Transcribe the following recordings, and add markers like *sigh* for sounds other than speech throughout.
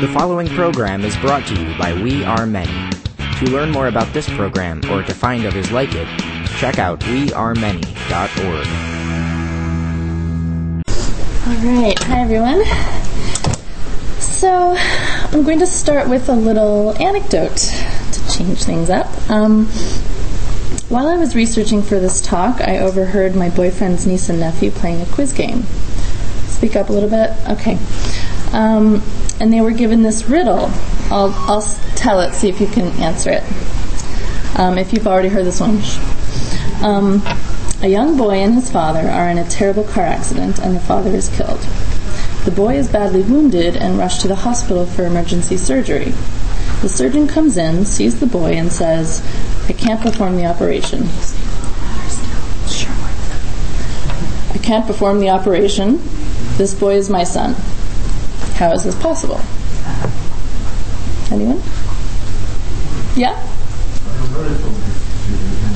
The following program is brought to you by We Are Many. To learn more about this program or to find others like it, check out wearemany.org. All right, hi everyone. So, I'm going to start with a little anecdote to change things up. Um, while I was researching for this talk, I overheard my boyfriend's niece and nephew playing a quiz game. Speak up a little bit? Okay. Um, and they were given this riddle. I'll, I'll tell it, see if you can answer it. Um, if you've already heard this one. Um, a young boy and his father are in a terrible car accident, and the father is killed. The boy is badly wounded and rushed to the hospital for emergency surgery. The surgeon comes in, sees the boy, and says, I can't perform the operation. I can't perform the operation. This boy is my son. How is this possible? Anyone? Yeah?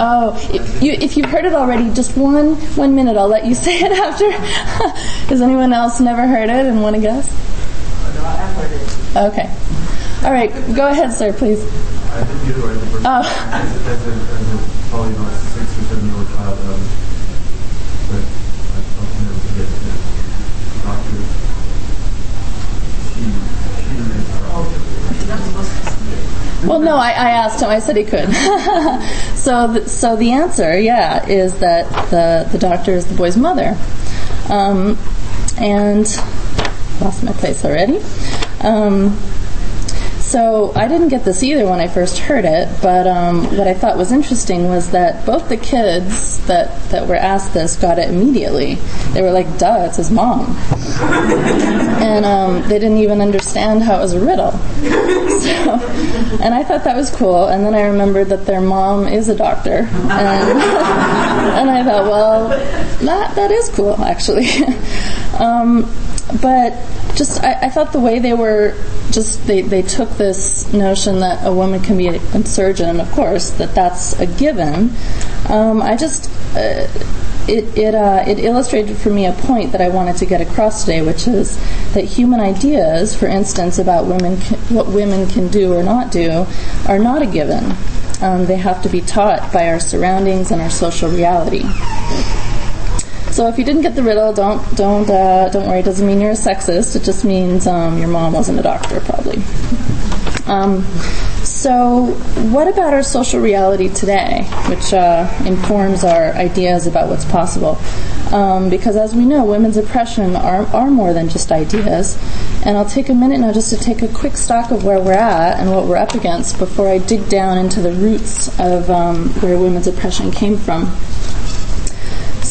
Oh, if, you, if you've heard it already, just one one minute. I'll let you say it after. *laughs* Has anyone else never heard it and want to guess? Okay. All right. Go ahead, sir, please. I think you are the first. Oh. As, as, a, as a probably about six or seven year old child, um, but I'll never forget the doctor. She, she Well, no, I, I asked him. I said he could. *laughs* so, the, so the answer, yeah, is that the the doctor is the boy's mother, um, and lost my place already. Um, so I didn't get this either when I first heard it, but um, what I thought was interesting was that both the kids that, that were asked this got it immediately. They were like, duh, it's his mom. and um, they didn't even understand how it was a riddle. So, and I thought that was cool. And then I remembered that their mom is a doctor. And, *laughs* and I thought, well, that, that is cool, actually. *laughs* um, but just I, I, thought the way they were just they, they took this notion that a woman can be a surgeon and of course that that's a given. Um, I just uh, it it, uh, it illustrated for me a point that I wanted to get across today which is that human ideas for instance about women can, what women can do or not do are not a given. Um, they have to be taught by our surroundings and our social reality so if you didn't get the riddle, don't don't uh, don't worry. It doesn't mean you're a sexist. It just means um, your mom wasn't a doctor, probably. Um, so, what about our social reality today, which uh, informs our ideas about what's possible? Um, because as we know, women's oppression are, are more than just ideas. And I'll take a minute now just to take a quick stock of where we're at and what we're up against before I dig down into the roots of um, where women's oppression came from.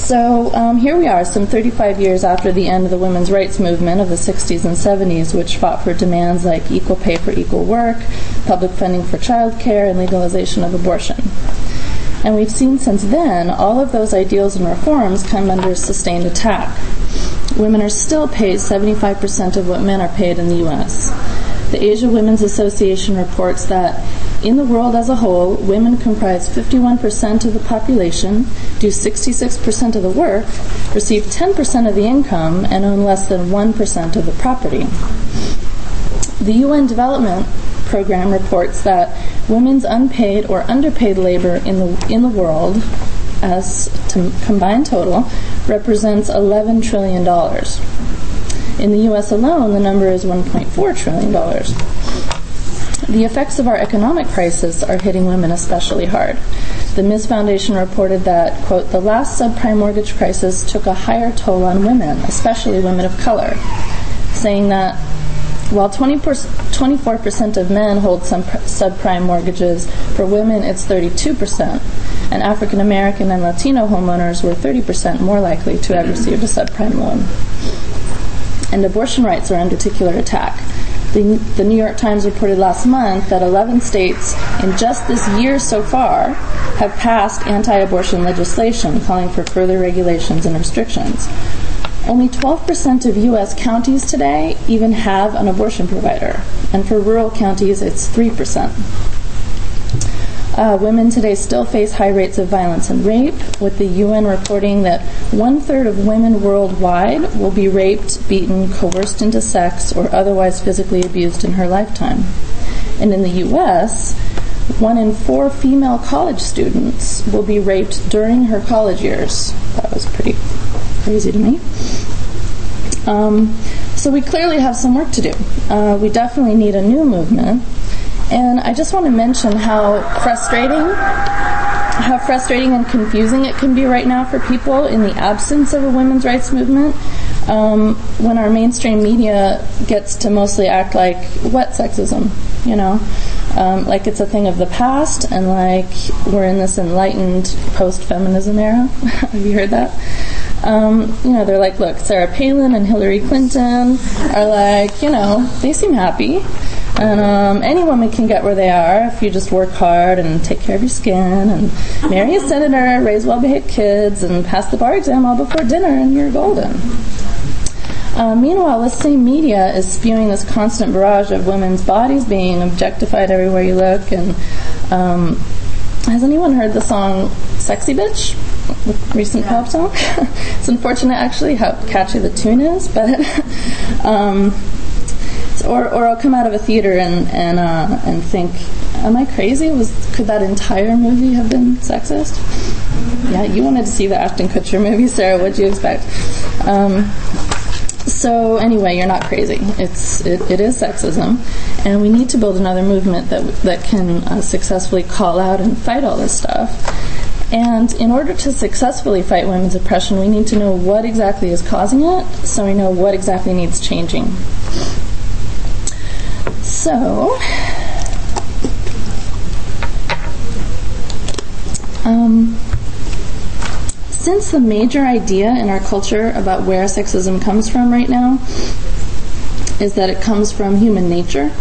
So um, here we are, some 35 years after the end of the women's rights movement of the 60s and 70s, which fought for demands like equal pay for equal work, public funding for childcare, and legalization of abortion. And we've seen since then all of those ideals and reforms come under sustained attack. Women are still paid 75% of what men are paid in the U.S. The Asia Women's Association reports that in the world as a whole, women comprise 51% of the population, do 66% of the work, receive 10% of the income, and own less than 1% of the property. The UN Development Program reports that women's unpaid or underpaid labor in the in the world, as to combined total, represents 11 trillion dollars. In the U.S. alone, the number is 1.4 trillion dollars. The effects of our economic crisis are hitting women especially hard. The Ms. Foundation reported that, quote, the last subprime mortgage crisis took a higher toll on women, especially women of color, saying that while 20 24% of men hold some subprime mortgages, for women it's 32%, and African American and Latino homeowners were 30% more likely to have received a subprime loan. And abortion rights are under particular attack. The, the, New York Times reported last month that 11 states in just this year so far have passed anti abortion legislation calling for further regulations and restrictions. Only 12% of U.S. counties today even have an abortion provider, and for rural counties, it's 3%. Uh, women today still face high rates of violence and rape, with the UN reporting that one third of women worldwide will be raped, beaten, coerced into sex, or otherwise physically abused in her lifetime. And in the US, one in four female college students will be raped during her college years. That was pretty crazy to me. Um, so we clearly have some work to do. Uh, we definitely need a new movement. And I just want to mention how frustrating, how frustrating and confusing it can be right now for people in the absence of a women's rights movement. Um, when our mainstream media gets to mostly act like what sexism, you know, um, like it's a thing of the past, and like we're in this enlightened post-feminism era. *laughs* Have you heard that? Um, you know, they're like, look, Sarah Palin and Hillary Clinton are like, you know, they seem happy. And um, any woman can get where they are if you just work hard and take care of your skin and marry a senator, raise well-behaved kids, and pass the bar exam all before dinner, and you're golden. Uh, meanwhile, the same media is spewing this constant barrage of women's bodies being objectified everywhere you look. And um, has anyone heard the song "Sexy Bitch"? recent pop song. *laughs* it's unfortunate actually how catchy the tune is, but *laughs* um, or or I'll come out of a theater and and uh, and think, am I crazy? Was could that entire movie have been sexist? Yeah, you wanted to see the Ashton Kutcher movie, Sarah. What'd you expect? Um, so anyway, you're not crazy. It's it, it is sexism, and we need to build another movement that that can uh, successfully call out and fight all this stuff. And in order to successfully fight women's oppression, we need to know what exactly is causing it, so we know what exactly needs changing. So, um, since the major idea in our culture about where sexism comes from right now is that it comes from human nature,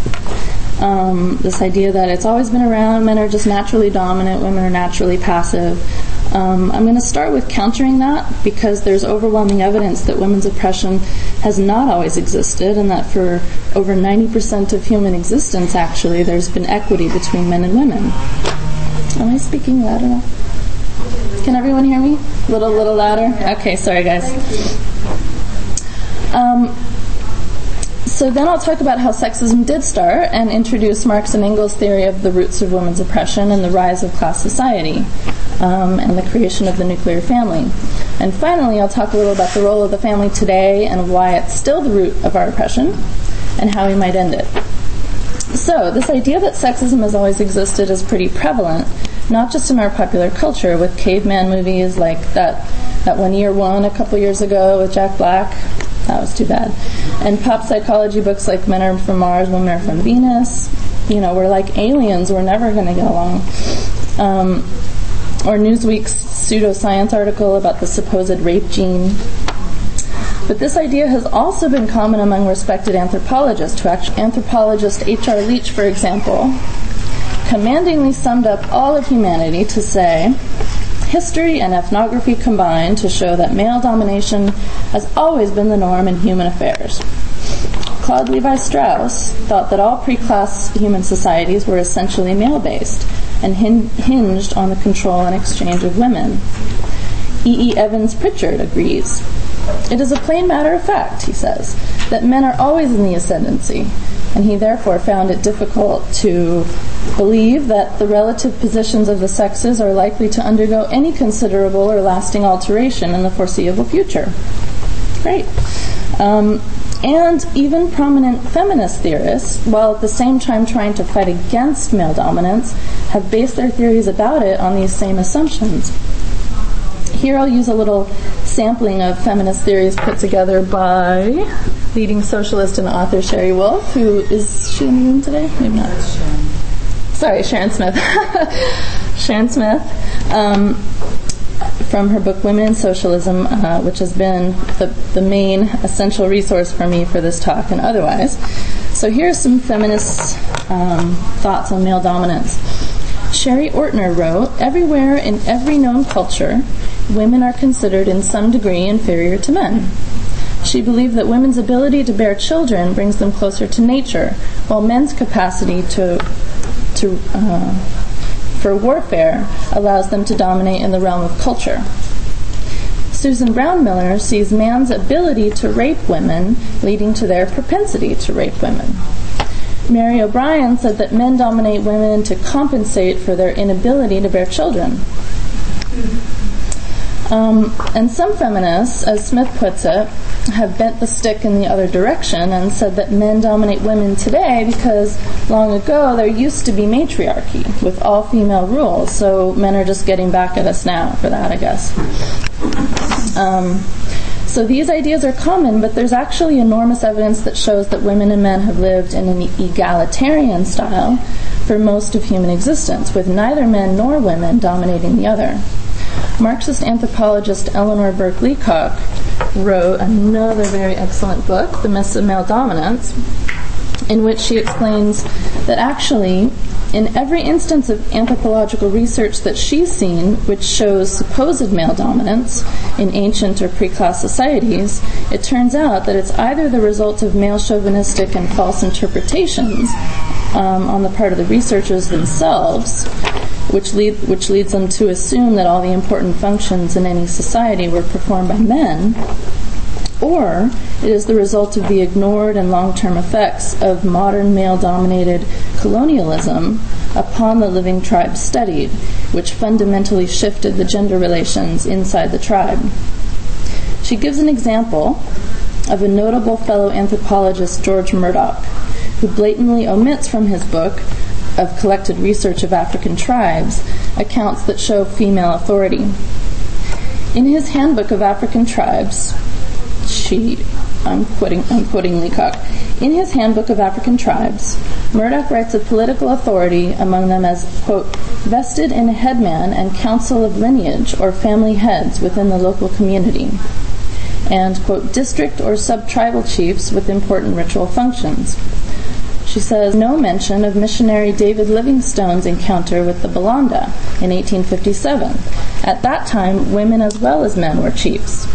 um, this idea that it's always been around, men are just naturally dominant, women are naturally passive. Um, I'm going to start with countering that because there's overwhelming evidence that women's oppression has not always existed and that for over 90% of human existence, actually, there's been equity between men and women. Am I speaking loud enough? Can everyone hear me? A little, little louder? Okay, sorry guys. Um, so then I'll talk about how sexism did start and introduce Marx and Engels' theory of the roots of women's oppression and the rise of class society um, and the creation of the nuclear family. And finally, I'll talk a little about the role of the family today and why it's still the root of our oppression and how we might end it. So, this idea that sexism has always existed is pretty prevalent, not just in our popular culture with caveman movies like that, that one year one a couple years ago with Jack Black, that was too bad. And pop psychology books like Men Are From Mars, Women Are From Venus. You know, we're like aliens. We're never going to get along. Um, or Newsweek's pseudoscience article about the supposed rape gene. But this idea has also been common among respected anthropologists. Who anthropologist E.R. Leach, for example, commandingly summed up all of humanity to say, history and ethnography combine to show that male domination has always been the norm in human affairs. Claude Levi Strauss thought that all pre-class human societies were essentially male-based and hin- hinged on the control and exchange of women. E. E. Evans Pritchard agrees. It is a plain matter of fact, he says, that men are always in the ascendancy, and he therefore found it difficult to believe that the relative positions of the sexes are likely to undergo any considerable or lasting alteration in the foreseeable future. Great. Um, and even prominent feminist theorists, while at the same time trying to fight against male dominance, have based their theories about it on these same assumptions. Here I'll use a little sampling of feminist theories put together by leading socialist and author Sherry Wolf, who is she in the room today? Maybe not. Sorry, Sharon Smith. *laughs* Sharon Smith. Um, from her book Women in Socialism, uh, which has been the, the main essential resource for me for this talk and otherwise. So here are some feminist um, thoughts on male dominance. Sherry Ortner wrote, Everywhere in every known culture, women are considered in some degree inferior to men. She believed that women's ability to bear children brings them closer to nature, while men's capacity to to uh, for warfare allows them to dominate in the realm of culture. Susan Brownmiller sees man's ability to rape women leading to their propensity to rape women. Mary O'Brien said that men dominate women to compensate for their inability to bear children. Um, and some feminists, as Smith puts it, have bent the stick in the other direction and said that men dominate women today because long ago there used to be matriarchy with all female rules, so men are just getting back at us now for that, I guess. Um, so these ideas are common, but there's actually enormous evidence that shows that women and men have lived in an egalitarian style for most of human existence, with neither men nor women dominating the other. Marxist anthropologist Eleanor Burke Leacock wrote another very excellent book, The Myths of Male Dominance, in which she explains that actually, in every instance of anthropological research that she's seen, which shows supposed male dominance in ancient or pre class societies, it turns out that it's either the result of male chauvinistic and false interpretations um, on the part of the researchers themselves, which, lead, which leads them to assume that all the important functions in any society were performed by men, or it is the result of the ignored and long term effects of modern male dominated colonialism upon the living tribes studied, which fundamentally shifted the gender relations inside the tribe. She gives an example of a notable fellow anthropologist, George Murdock, who blatantly omits from his book of collected research of African tribes accounts that show female authority. In his Handbook of African Tribes, she, I'm quoting, I'm quoting Leacock, in his Handbook of African Tribes, Murdock writes of political authority among them as, quote, vested in a headman and council of lineage or family heads within the local community, and, quote, district or sub-tribal chiefs with important ritual functions. She says no mention of missionary David Livingstone's encounter with the Balonda in 1857. At that time, women as well as men were chiefs.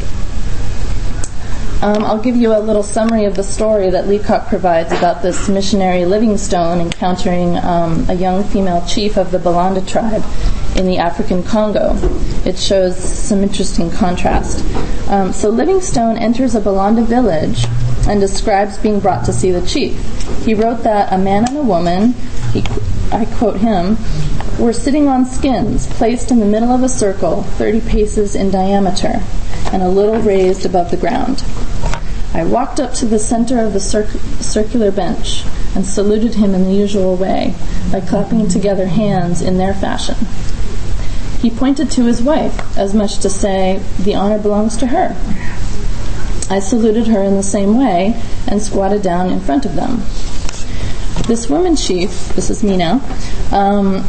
Um, I'll give you a little summary of the story that Leacock provides about this missionary Livingstone encountering um, a young female chief of the Balonda tribe in the African Congo. It shows some interesting contrast. Um, so Livingstone enters a Balonda village and describes being brought to see the chief. He wrote that a man and a woman, he, I quote him, were sitting on skins placed in the middle of a circle 30 paces in diameter and a little raised above the ground. I walked up to the center of the circular bench and saluted him in the usual way by clapping together hands in their fashion. He pointed to his wife as much to say, the honor belongs to her. I saluted her in the same way and squatted down in front of them. This woman chief, this is me now, um,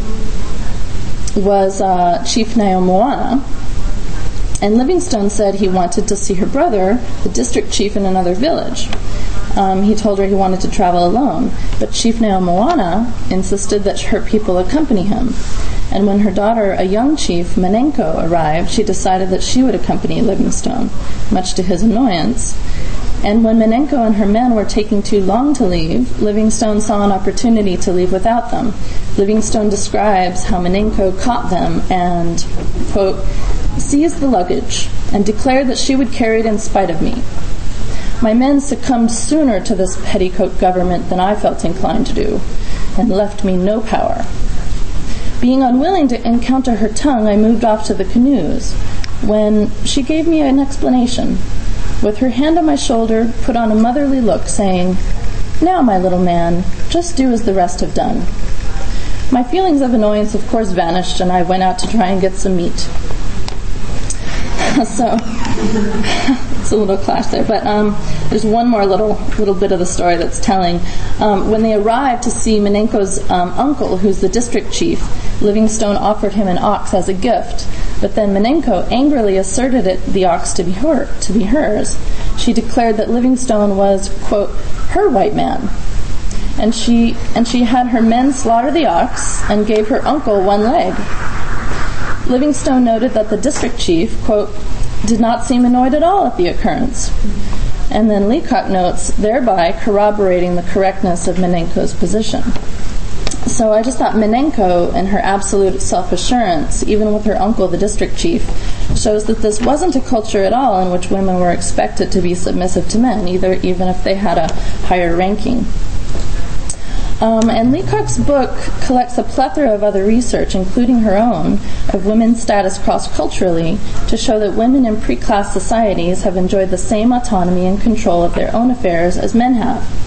was uh, Chief Nyamoana, and Livingstone said he wanted to see her brother, the district chief in another village. Um, he told her he wanted to travel alone, but Chief Nyamoana insisted that her people accompany him. And when her daughter, a young chief, Manenko, arrived, she decided that she would accompany Livingstone, much to his annoyance. And when Manenko and her men were taking too long to leave, Livingstone saw an opportunity to leave without them. Livingstone describes how Manenko caught them and, quote, seized the luggage and declared that she would carry it in spite of me. My men succumbed sooner to this petticoat government than I felt inclined to do, and left me no power. Being unwilling to encounter her tongue, I moved off to the canoes, when she gave me an explanation. With her hand on my shoulder, put on a motherly look, saying, Now, my little man, just do as the rest have done. My feelings of annoyance, of course, vanished, and I went out to try and get some meat. *laughs* so *laughs* it's a little clash there. But um, there's one more little little bit of the story that's telling. Um, when they arrived to see Manenko's um, uncle, who's the district chief, Livingstone offered him an ox as a gift. But then Manenko angrily asserted it, the ox to be her, to be hers. She declared that Livingstone was quote her white man, and she and she had her men slaughter the ox and gave her uncle one leg. Livingstone noted that the district chief, quote, did not seem annoyed at all at the occurrence. And then Leacock notes, thereby corroborating the correctness of Manenko's position. So I just thought Manenko and her absolute self assurance, even with her uncle, the district chief, shows that this wasn't a culture at all in which women were expected to be submissive to men, either even if they had a higher ranking. Um, and Leacock's book collects a plethora of other research, including her own, of women's status cross culturally to show that women in pre class societies have enjoyed the same autonomy and control of their own affairs as men have.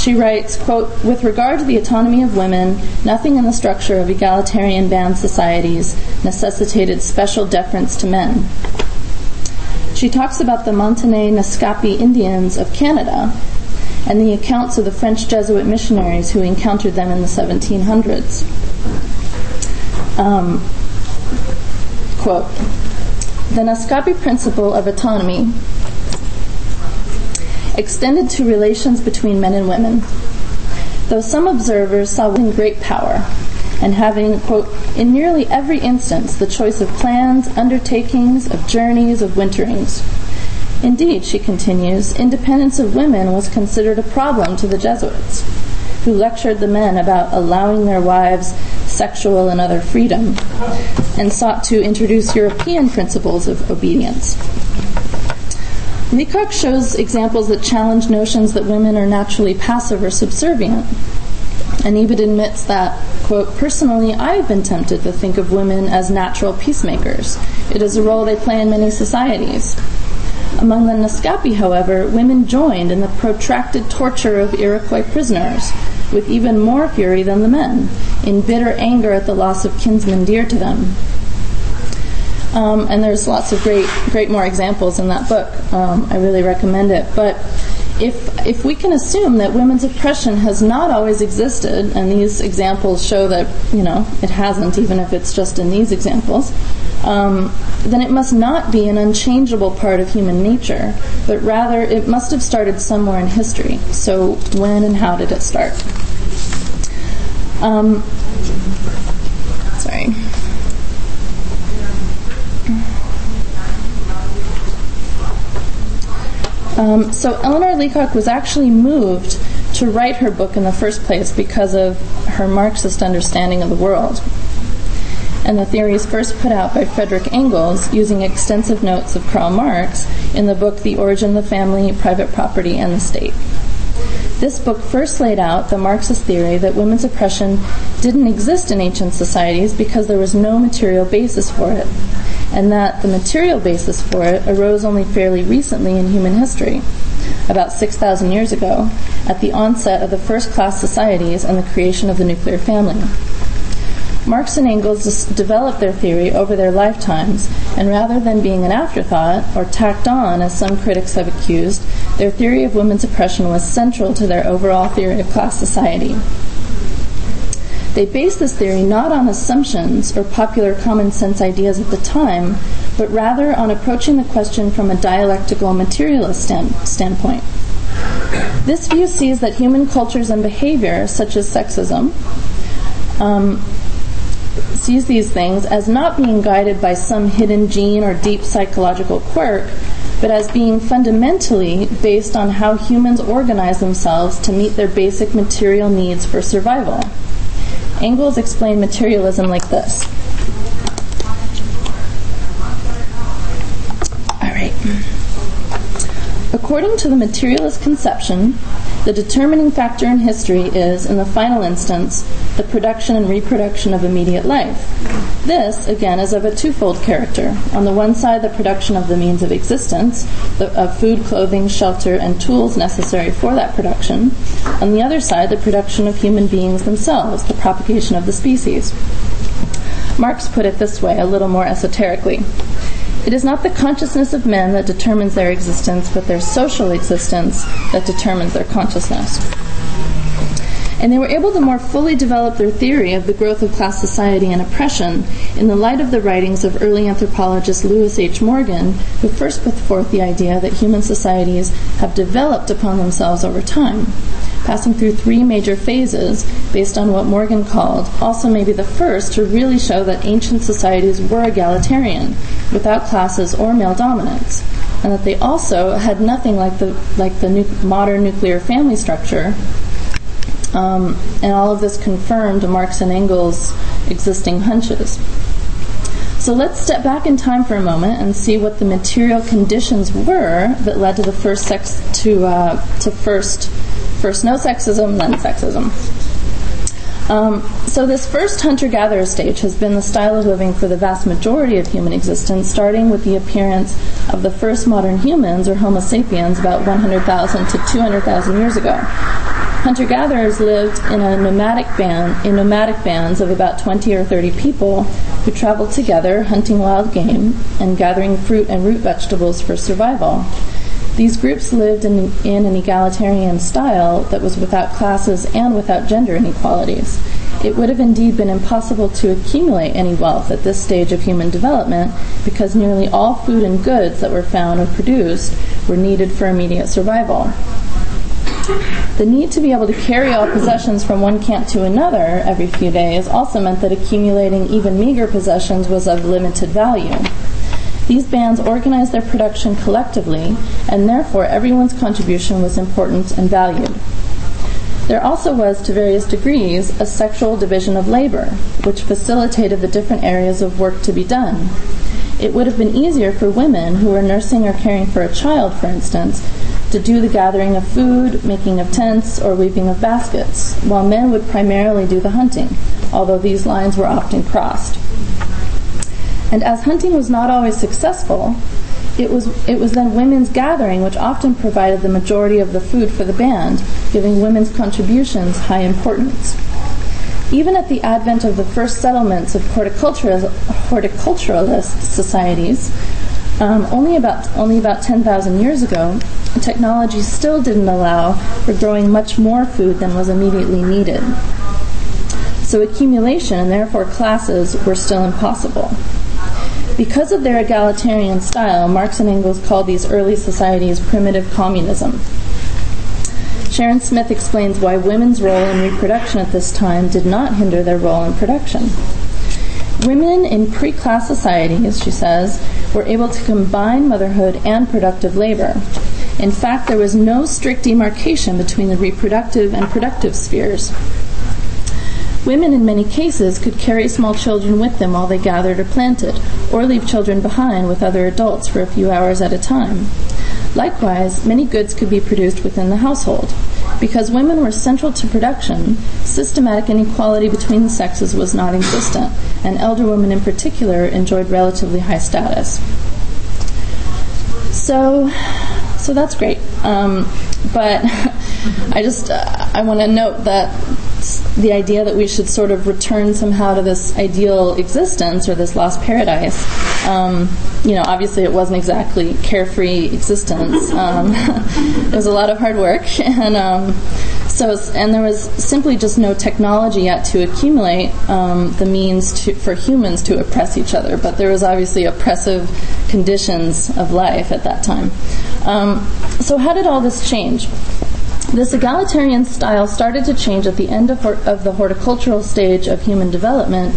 She writes, quote, with regard to the autonomy of women, nothing in the structure of egalitarian band societies necessitated special deference to men. She talks about the Montagnais Naskapi Indians of Canada and the accounts of the French Jesuit missionaries who encountered them in the 1700s. Um, quote, the Naskapi principle of autonomy extended to relations between men and women. Though some observers saw women great power and having, quote, in nearly every instance the choice of plans, undertakings, of journeys, of winterings. Indeed, she continues, independence of women was considered a problem to the Jesuits, who lectured the men about allowing their wives sexual and other freedom, and sought to introduce European principles of obedience. Leacock shows examples that challenge notions that women are naturally passive or subservient. And even admits that, quote, personally, I have been tempted to think of women as natural peacemakers. It is a role they play in many societies. Among the Naskapi, however, women joined in the protracted torture of Iroquois prisoners, with even more fury than the men, in bitter anger at the loss of kinsmen dear to them. Um, and there's lots of great, great more examples in that book. Um, I really recommend it. But if if we can assume that women's oppression has not always existed, and these examples show that you know it hasn't, even if it's just in these examples, um, then it must not be an unchangeable part of human nature, but rather it must have started somewhere in history. So when and how did it start? Um, Um, so Eleanor Leacock was actually moved to write her book in the first place because of her Marxist understanding of the world. And the theory is first put out by Frederick Engels using extensive notes of Karl Marx in the book The Origin of the Family, Private Property, and the State. This book first laid out the Marxist theory that women's oppression didn't exist in ancient societies because there was no material basis for it and that the material basis for it arose only fairly recently in human history, about 6,000 years ago, at the onset of the first class societies and the creation of the nuclear family. Marx and Engels developed their theory over their lifetimes, and rather than being an afterthought or tacked on, as some critics have accused, their theory of women's oppression was central to their overall theory of class society. They based this theory not on assumptions or popular common sense ideas at the time, but rather on approaching the question from a dialectical materialist stand- standpoint. This view sees that human cultures and behavior, such as sexism, um, sees these things as not being guided by some hidden gene or deep psychological quirk, but as being fundamentally based on how humans organize themselves to meet their basic material needs for survival. Engels explained materialism like this. All right. According to the materialist conception, the determining factor in history is, in the final instance, the production and reproduction of immediate life. This, again, is of a twofold character. On the one side, the production of the means of existence, the, of food, clothing, shelter, and tools necessary for that production. On the other side, the production of human beings themselves, the propagation of the species. Marx put it this way, a little more esoterically. It is not the consciousness of men that determines their existence, but their social existence that determines their consciousness. And they were able to more fully develop their theory of the growth of class society and oppression in the light of the writings of early anthropologist Lewis H. Morgan, who first put forth the idea that human societies have developed upon themselves over time passing through three major phases based on what Morgan called also maybe the first to really show that ancient societies were egalitarian, without classes or male dominance, and that they also had nothing like the like the nu- modern nuclear family structure. Um, and all of this confirmed Marx and Engels' existing hunches. So let's step back in time for a moment and see what the material conditions were that led to the first sex to uh, to first first no sexism, then sexism. Um, so this first hunter-gatherer stage has been the style of living for the vast majority of human existence, starting with the appearance of the first modern humans, or Homo sapiens, about 100,000 to 200,000 years ago. Hunter-gatherers lived in a nomadic band, in nomadic bands of about 20 or 30 people who traveled together, hunting wild game and gathering fruit and root vegetables for survival. These groups lived in, in an egalitarian style that was without classes and without gender inequalities. It would have indeed been impossible to accumulate any wealth at this stage of human development because nearly all food and goods that were found or produced were needed for immediate survival. The need to be able to carry all possessions from one camp to another every few days also meant that accumulating even meager possessions was of limited value. These bands organized their production collectively, and therefore everyone's contribution was important and valued. There also was, to various degrees, a sexual division of labor, which facilitated the different areas of work to be done. It would have been easier for women who were nursing or caring for a child, for instance, to do the gathering of food, making of tents, or weaving of baskets, while men would primarily do the hunting, although these lines were often crossed. And as hunting was not always successful, it was, it was then women's gathering which often provided the majority of the food for the band, giving women's contributions high importance. Even at the advent of the first settlements of horticulturalist, societies, um, only about only about 10,000 years ago, technology still didn't allow for growing much more food than was immediately needed. So accumulation and therefore classes were still impossible. Because of their egalitarian style, Marx and Engels called these early societies primitive communism. Sharon Smith explains why women's role in reproduction at this time did not hinder their role in production. Women in pre class societies, she says, were able to combine motherhood and productive labor. In fact, there was no strict demarcation between the reproductive and productive spheres. Women, in many cases, could carry small children with them while they gathered or planted, or leave children behind with other adults for a few hours at a time. Likewise, many goods could be produced within the household. Because women were central to production, systematic inequality between the sexes was not existent, and elder women in particular enjoyed relatively high status. So, so that's great. Um, but *laughs* I just uh, I want to note that the idea that we should sort of return somehow to this ideal existence or this lost paradise. Um, you know, obviously it wasn't exactly carefree existence. Um, *laughs* it was a lot of hard work, *laughs* and um, so and there was simply just no technology yet to accumulate um, the means to, for humans to oppress each other. But there was obviously oppressive conditions of life at that time. Um, so how did all this change? This egalitarian style started to change at the end of, of the horticultural stage of human development.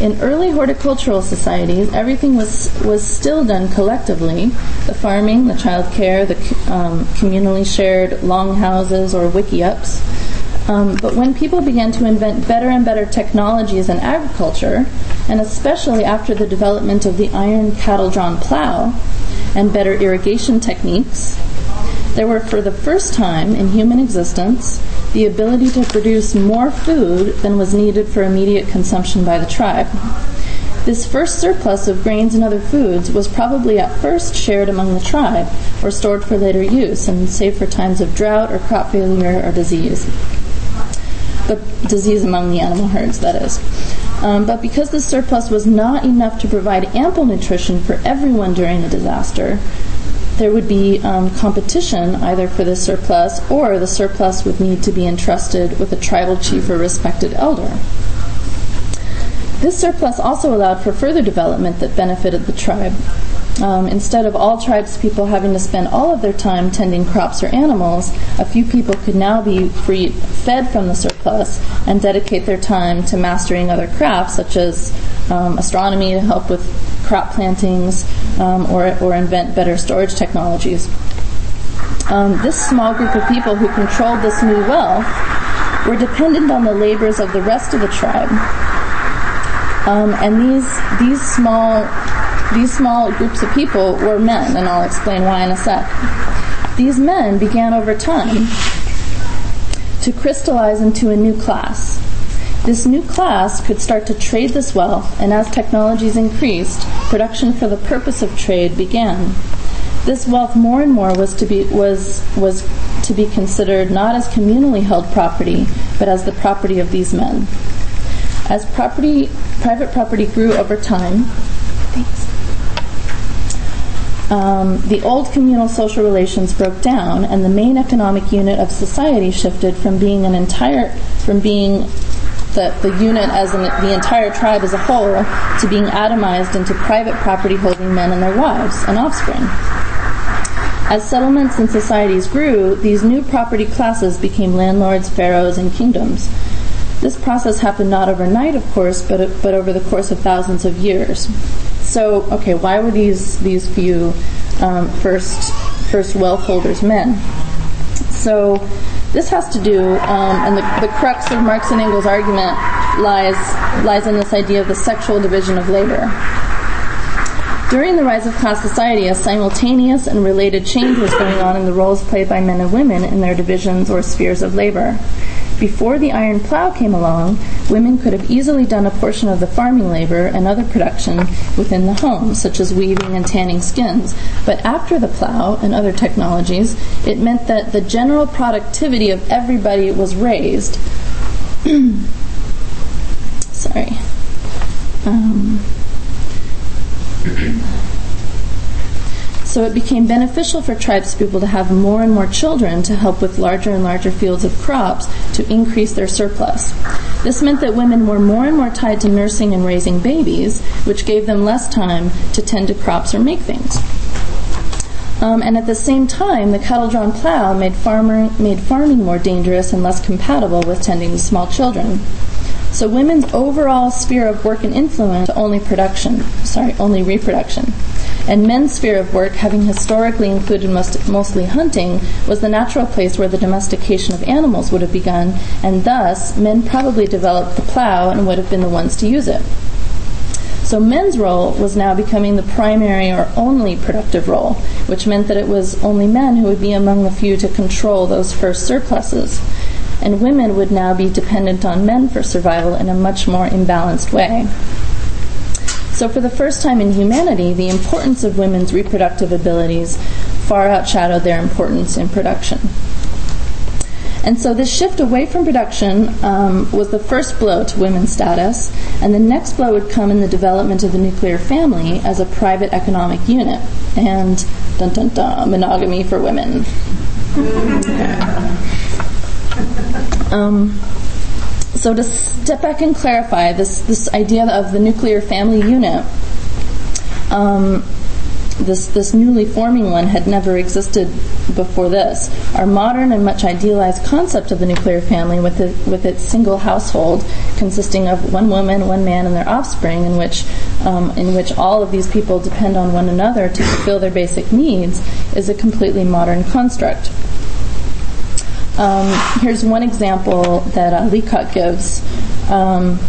In early horticultural societies, everything was was still done collectively: the farming, the child care, the um, communally shared longhouses or wickiups. Um, but when people began to invent better and better technologies in agriculture, and especially after the development of the iron cattle-drawn plow and better irrigation techniques, there were, for the first time in human existence, the ability to produce more food than was needed for immediate consumption by the tribe. This first surplus of grains and other foods was probably at first shared among the tribe or stored for later use and saved for times of drought or crop failure or disease. The disease among the animal herds, that is. Um, but because the surplus was not enough to provide ample nutrition for everyone during the disaster, there would be um, competition either for the surplus or the surplus would need to be entrusted with a tribal chief or respected elder. This surplus also allowed for further development that benefited the tribe. Um, instead of all tribespeople having to spend all of their time tending crops or animals, a few people could now be free, fed from the surplus and dedicate their time to mastering other crafts such as um, astronomy to help with crop plantings um, or, or invent better storage technologies. Um, this small group of people who controlled this new wealth were dependent on the labors of the rest of the tribe. Um, and these these small these small groups of people were men, and I'll explain why in a sec. These men began over time to crystallize into a new class. This new class could start to trade this wealth, and as technologies increased, production for the purpose of trade began. This wealth more and more was to be was was to be considered not as communally held property, but as the property of these men. As property private property grew over time. Um, the old communal social relations broke down, and the main economic unit of society shifted from being an entire from being the, the unit as an, the entire tribe as a whole to being atomized into private property holding men and their wives and offspring. As settlements and societies grew, these new property classes became landlords, pharaohs, and kingdoms. This process happened not overnight, of course, but, but over the course of thousands of years. So, okay, why were these these few um, first first wealth holders men? So, this has to do, um, and the, the crux of Marx and Engels' argument lies lies in this idea of the sexual division of labor. During the rise of class society, a simultaneous and related change was going on in the roles played by men and women in their divisions or spheres of labor. Before the iron plow came along, women could have easily done a portion of the farming labor and other production within the home, such as weaving and tanning skins. But after the plow and other technologies, it meant that the general productivity of everybody was raised. *clears throat* Sorry. Um, so it became beneficial for tribespeople to have more and more children to help with larger and larger fields of crops to increase their surplus. This meant that women were more and more tied to nursing and raising babies, which gave them less time to tend to crops or make things. Um, and at the same time, the cattle-drawn plow made, farmer, made farming more dangerous and less compatible with tending to small children. So women's overall sphere of work and influence only production, sorry, only reproduction. And men's sphere of work, having historically included most, mostly hunting, was the natural place where the domestication of animals would have begun, and thus men probably developed the plow and would have been the ones to use it. So men's role was now becoming the primary or only productive role, which meant that it was only men who would be among the few to control those first surpluses. And women would now be dependent on men for survival in a much more imbalanced way. So, for the first time in humanity, the importance of women's reproductive abilities far outshadowed their importance in production. And so this shift away from production um, was the first blow to women's status, and the next blow would come in the development of the nuclear family as a private economic unit, and dun dun dun, monogamy for women. *laughs* Um, so to step back and clarify this this idea of the nuclear family unit, um, this this newly forming one had never existed before this. Our modern and much idealized concept of the nuclear family, with it, with its single household consisting of one woman, one man, and their offspring, in which um, in which all of these people depend on one another to fulfill their basic needs, is a completely modern construct. Um, here's one example that uh, Leacock gives um,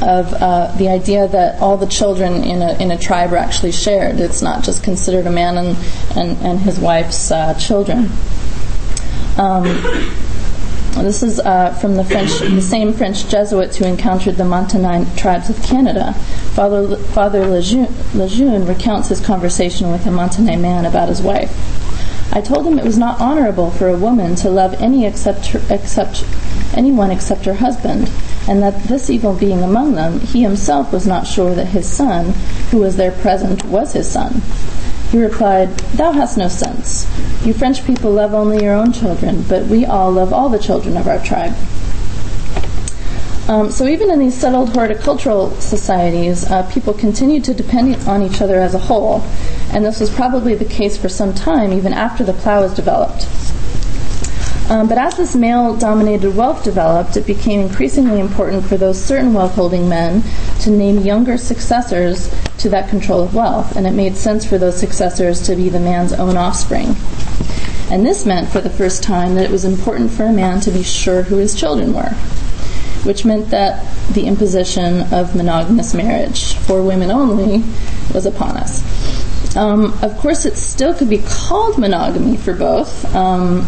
of uh, the idea that all the children in a, in a tribe are actually shared. It's not just considered a man and, and, and his wife's uh, children. Um, this is uh, from the French, the same French Jesuits who encountered the Montagnais tribes of Canada. Father, Father Lejeune, Lejeune recounts his conversation with a Montagnais man about his wife. I told him it was not honorable for a woman to love any except, her, except anyone except her husband, and that this evil being among them, he himself was not sure that his son, who was there present, was his son. He replied, Thou hast no sense. You French people love only your own children, but we all love all the children of our tribe. Um, so even in these settled horticultural societies, uh, people continued to depend on each other as a whole, and this was probably the case for some time, even after the plow was developed. Um, but as this male dominated wealth developed, it became increasingly important for those certain wealth holding men to name younger successors to that control of wealth, and it made sense for those successors to be the man's own offspring. And this meant for the first time that it was important for a man to be sure who his children were, which meant that the imposition of monogamous marriage for women only was upon us. Um, of course, it still could be called monogamy for both, um,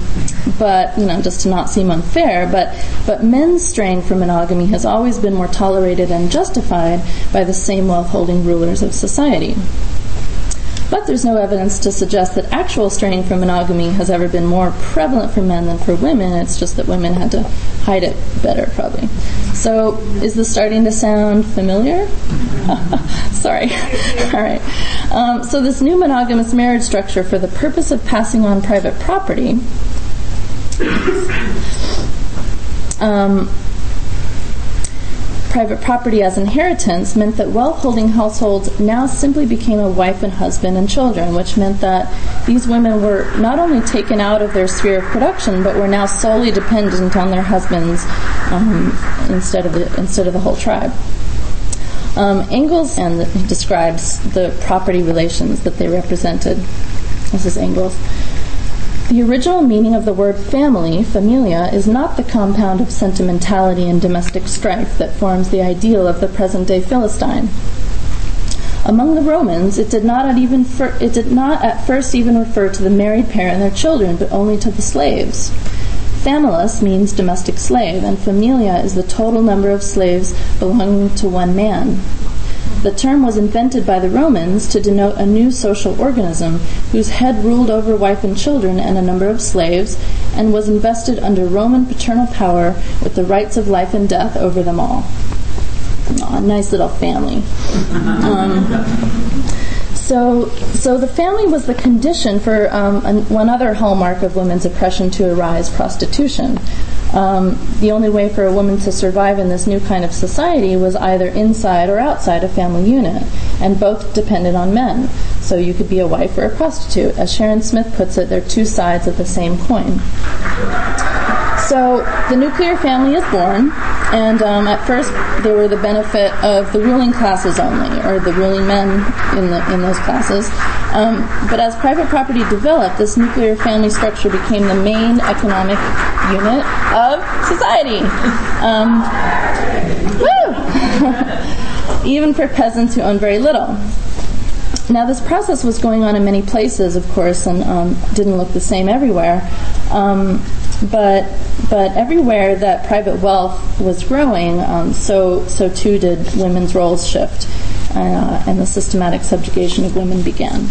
but you know, just to not seem unfair. But but men's straying from monogamy has always been more tolerated and justified by the same wealth-holding rulers of society. But there's no evidence to suggest that actual straying from monogamy has ever been more prevalent for men than for women. It's just that women had to hide it better, probably. So, is this starting to sound familiar? *laughs* Sorry. *laughs* All right. Um, so, this new monogamous marriage structure, for the purpose of passing on private property, um, private property as inheritance meant that wealth holding households now simply became a wife and husband and children, which meant that these women were not only taken out of their sphere of production, but were now solely dependent on their husbands um, instead, of the, instead of the whole tribe. Um, Engels and describes the property relations that they represented. This is Engels. The original meaning of the word family, familia, is not the compound of sentimentality and domestic strife that forms the ideal of the present day Philistine. Among the Romans, it did not even fir- it did not at first even refer to the married pair and their children, but only to the slaves. Famulus means domestic slave, and familia is the total number of slaves belonging to one man. The term was invented by the Romans to denote a new social organism whose head ruled over wife and children and a number of slaves and was invested under Roman paternal power with the rights of life and death over them all. a nice little family. Um, so, so the family was the condition for um, an, one other hallmark of women's oppression to arise: prostitution. Um, the only way for a woman to survive in this new kind of society was either inside or outside a family unit, and both depended on men. So you could be a wife or a prostitute. As Sharon Smith puts it, they're two sides of the same coin. So the nuclear family is born, and um, at first they were the benefit of the ruling classes only, or the ruling men in the in those classes. Um, but as private property developed, this nuclear family structure became the main economic unit of society. Um, *laughs* Even for peasants who owned very little. Now, this process was going on in many places, of course, and um, didn't look the same everywhere. Um, but but everywhere that private wealth was growing, um, so so too did women's roles shift, uh, and the systematic subjugation of women began.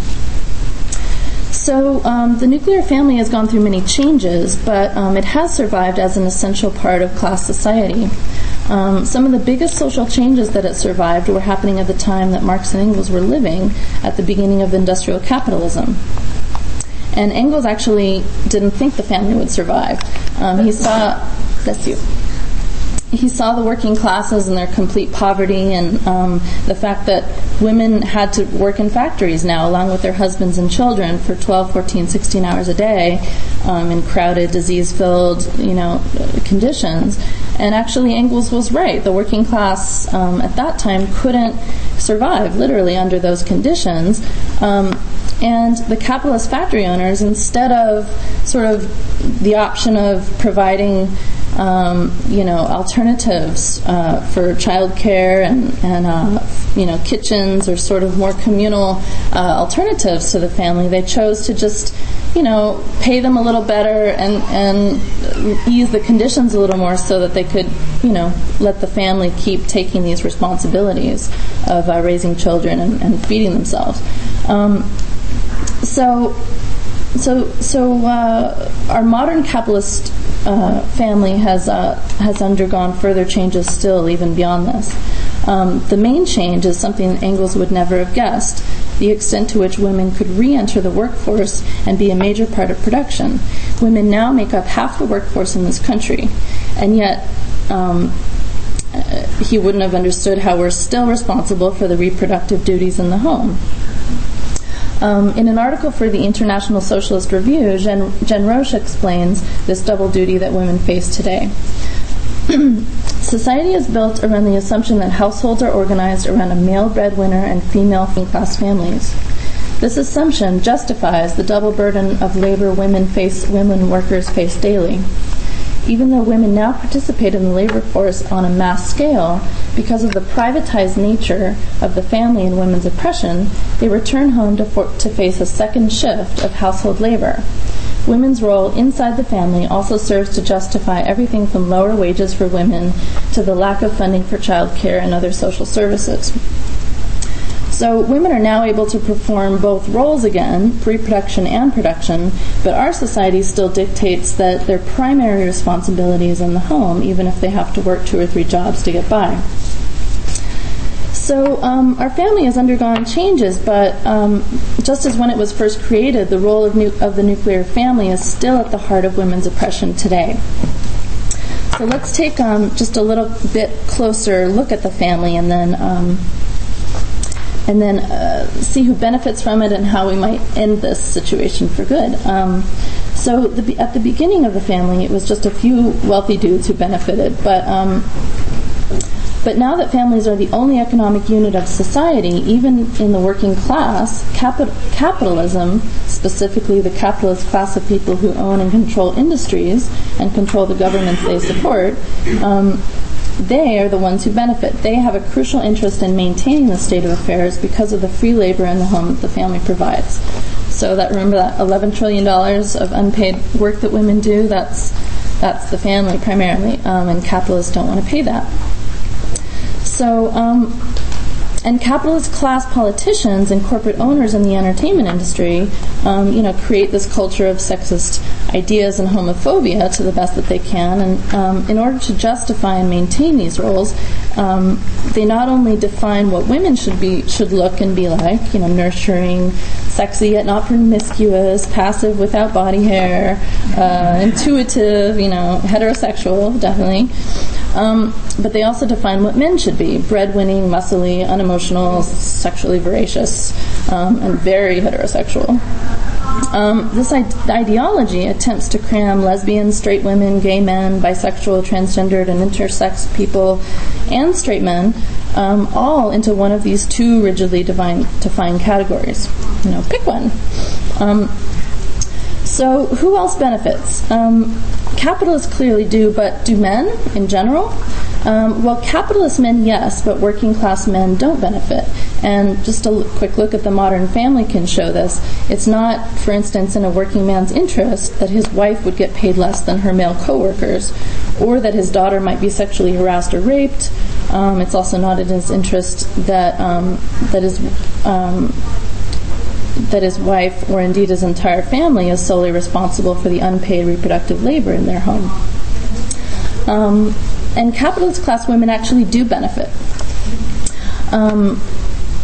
So um, the nuclear family has gone through many changes, but um, it has survived as an essential part of class society. Um, some of the biggest social changes that it survived were happening at the time that Marx and Engels were living at the beginning of industrial capitalism. And Engels actually didn't think the family would survive. Um, he saw, bless you. He saw the working classes and their complete poverty, and um, the fact that women had to work in factories now, along with their husbands and children, for 12, 14, 16 hours a day um, in crowded, disease-filled, you know, conditions. And actually, Engels was right. The working class um, at that time couldn't survive, literally, under those conditions. Um, and the capitalist factory owners, instead of sort of the option of providing, um, you know, alternatives uh, for childcare and, and uh, you know, kitchens or sort of more communal uh, alternatives to the family, they chose to just, you know, pay them a little better and, and ease the conditions a little more so that they could, you know, let the family keep taking these responsibilities of uh, raising children and, and feeding themselves. Um, so, so, so uh, our modern capitalist uh, family has uh, has undergone further changes still, even beyond this. Um, the main change is something Engels would never have guessed: the extent to which women could re-enter the workforce and be a major part of production. Women now make up half the workforce in this country, and yet. Um, he wouldn't have understood how we're still responsible for the reproductive duties in the home. Um, in an article for the International Socialist Review, Jen, Jen Roesch explains this double duty that women face today. *clears throat* Society is built around the assumption that households are organized around a male breadwinner and female class families. This assumption justifies the double burden of labor women face women workers face daily. Even though women now participate in the labor force on a mass scale, because of the privatized nature of the family and women's oppression, they return home to, for- to face a second shift of household labor. Women's role inside the family also serves to justify everything from lower wages for women to the lack of funding for child care and other social services. So women are now able to perform both roles again, reproduction and production, but our society still dictates that their primary responsibility is in the home, even if they have to work two or three jobs to get by. So um, our family has undergone changes, but um, just as when it was first created, the role of, nu- of the nuclear family is still at the heart of women's oppression today. So let's take um, just a little bit closer look at the family and then um, and then uh, see who benefits from it and how we might end this situation for good. Um, so the, at the beginning of the family, it was just a few wealthy dudes who benefited, but um, but now that families are the only economic unit of society, even in the working class, capital, capitalism, specifically the capitalist class of people who own and control industries and control the governments they support, um, they are the ones who benefit. They have a crucial interest in maintaining the state of affairs because of the free labor in the home that the family provides. So that remember that 11 trillion dollars of unpaid work that women do. That's that's the family primarily, um, and capitalists don't want to pay that. So, um, and capitalist class politicians and corporate owners in the entertainment industry, um, you know, create this culture of sexist ideas and homophobia to the best that they can. And um, in order to justify and maintain these roles, um, they not only define what women should be should look and be like, you know, nurturing, sexy yet not promiscuous, passive without body hair, uh, intuitive, you know, heterosexual, definitely. Um, but they also define what men should be breadwinning, muscly, unemotional, sexually voracious, um, and very heterosexual. Um, this ideology attempts to cram lesbians, straight women, gay men, bisexual, transgendered, and intersex people, and straight men um, all into one of these two rigidly defined, categories. You know, pick one. Um, so, who else benefits? Capitalists clearly do, but do men in general? Um, well, capitalist men, yes, but working class men don't benefit. And just a l- quick look at the modern family can show this. It's not, for instance, in a working man's interest that his wife would get paid less than her male coworkers, or that his daughter might be sexually harassed or raped. Um, it's also not in his interest that um, that his um, that his wife or indeed his entire family is solely responsible for the unpaid reproductive labor in their home. Um, and capitalist class women actually do benefit. Um,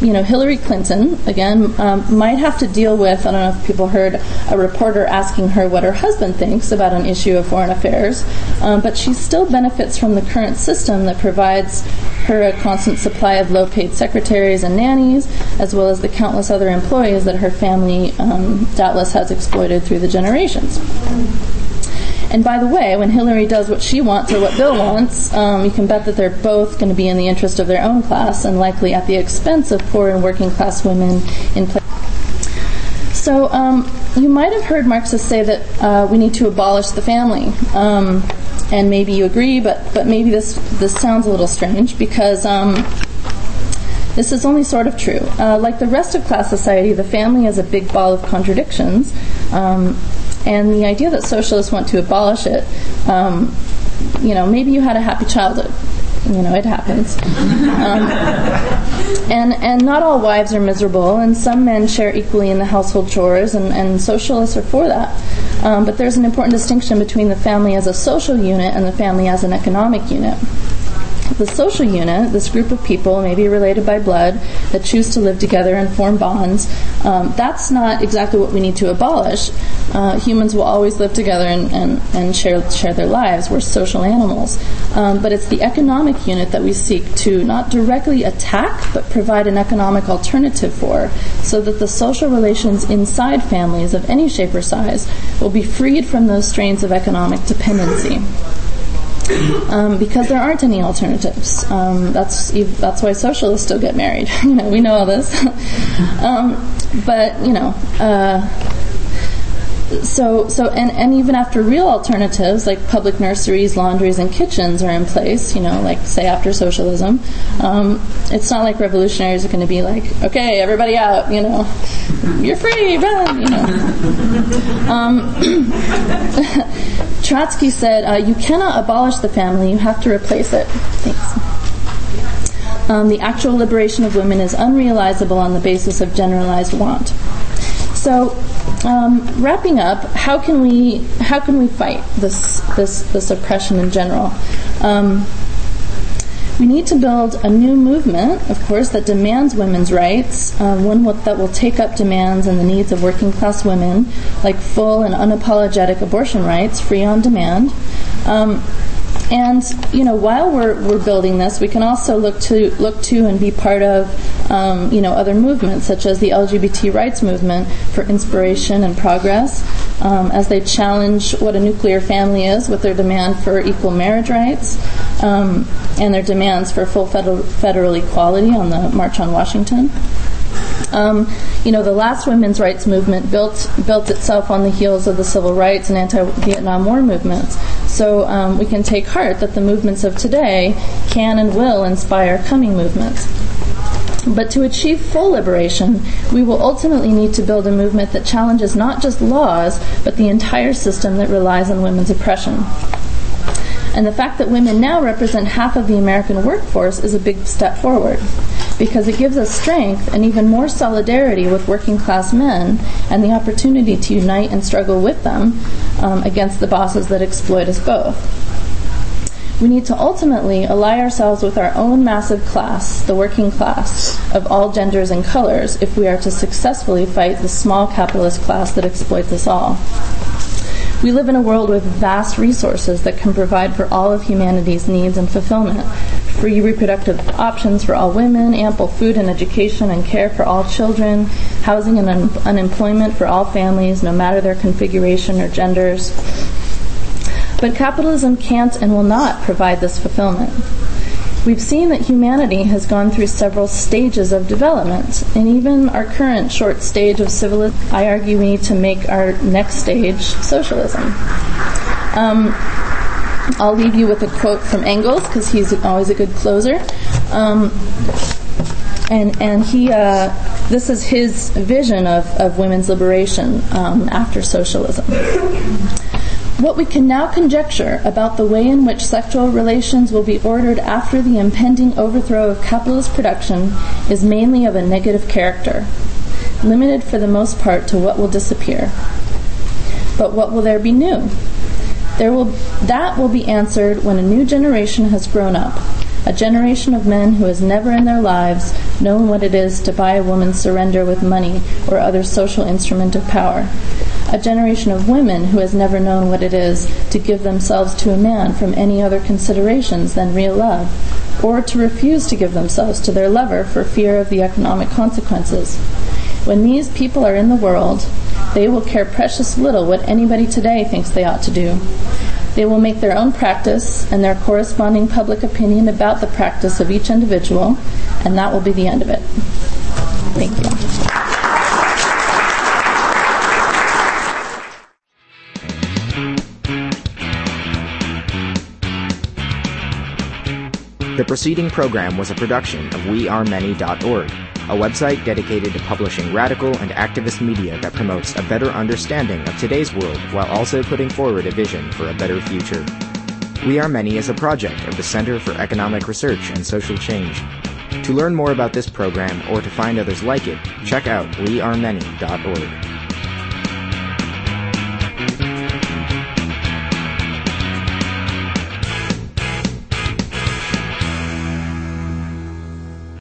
you know, Hillary Clinton, again, um, might have to deal with, I don't know if people heard a reporter asking her what her husband thinks about an issue of foreign affairs, um, but she still benefits from the current system that provides her a constant supply of low paid secretaries and nannies, as well as the countless other employees that her family um, doubtless has exploited through the generations. And by the way, when Hillary does what she wants or what Bill wants, um, you can bet that they're both going to be in the interest of their own class and likely at the expense of poor and working class women in place. So um, you might have heard Marxists say that uh, we need to abolish the family. Um, and maybe you agree, but, but maybe this, this sounds a little strange because um, this is only sort of true. Uh, like the rest of class society, the family is a big ball of contradictions. Um, and the idea that socialists want to abolish it, um, you know, maybe you had a happy childhood. You know, it happens. Um, and and not all wives are miserable, and some men share equally in the household chores, and, and socialists are for that. Um, but there's an important distinction between the family as a social unit and the family as an economic unit the social unit, this group of people, maybe related by blood, that choose to live together and form bonds, um, that's not exactly what we need to abolish. Uh, humans will always live together and, and, and share, share their lives. We're social animals. Um, but it's the economic unit that we seek to not directly attack, but provide an economic alternative for, so that the social relations inside families of any shape or size will be freed from those strains of economic dependency. Um, because there aren't any alternatives. Um, that's that's why socialists still get married. *laughs* you know, we know all this. *laughs* um, but you know. Uh, so so and, and even after real alternatives like public nurseries laundries and kitchens are in place you know like say after socialism um, it's not like revolutionaries are going to be like okay everybody out you know. You're free run you know. *laughs* Um, *clears throat* trotsky said uh, you cannot abolish the family you have to replace it. Thanks. Um, the actual liberation of women is unrealizable on the basis of generalized want. So, um, wrapping up, how can we how can we fight this this this oppression in general? Um, we need to build a new movement, of course, that demands women's rights, uh, one that will take up demands and the needs of working class women, like full and unapologetic abortion rights, free on demand. Um, and you know, while we're we're building this, we can also look to look to and be part of um, you know other movements such as the LGBT rights movement for inspiration and progress, um, as they challenge what a nuclear family is with their demand for equal marriage rights um, and their demands for full federal, federal equality on the March on Washington. Um, you know, the last women's rights movement built built itself on the heels of the civil rights and anti-Vietnam War movements. So um, we can take heart that the movements of today can and will inspire coming movements. But to achieve full liberation, we will ultimately need to build a movement that challenges not just laws, but the entire system that relies on women's oppression. And the fact that women now represent half of the American workforce is a big step forward because it gives us strength and even more solidarity with working class men and the opportunity to unite and struggle with them um, against the bosses that exploit us both. We need to ultimately ally ourselves with our own massive class, the working class, of all genders and colors, if we are to successfully fight the small capitalist class that exploits us all. We live in a world with vast resources that can provide for all of humanity's needs and fulfillment. Free reproductive options for all women, ample food and education and care for all children, housing and un- unemployment for all families, no matter their configuration or genders. But capitalism can't and will not provide this fulfillment. We've seen that humanity has gone through several stages of development, and even our current short stage of civilization, I argue we need to make our next stage socialism. Um, I'll leave you with a quote from Engels because he's always a good closer. Um, and and he uh, this is his vision of, of women's liberation um, after socialism. What we can now conjecture about the way in which sexual relations will be ordered after the impending overthrow of capitalist production is mainly of a negative character, limited for the most part to what will disappear. But what will there be new? There will, that will be answered when a new generation has grown up, a generation of men who has never in their lives known what it is to buy a woman's surrender with money or other social instrument of power, a generation of women who has never known what it is to give themselves to a man from any other considerations than real love, or to refuse to give themselves to their lover for fear of the economic consequences. When these people are in the world, they will care precious little what anybody today thinks they ought to do. They will make their own practice and their corresponding public opinion about the practice of each individual, and that will be the end of it. Thank you. The preceding program was a production of WeAreMany.org, a website dedicated to publishing radical and activist media that promotes a better understanding of today's world while also putting forward a vision for a better future. We Are Many is a project of the Center for Economic Research and Social Change. To learn more about this program or to find others like it, check out WeAreMany.org.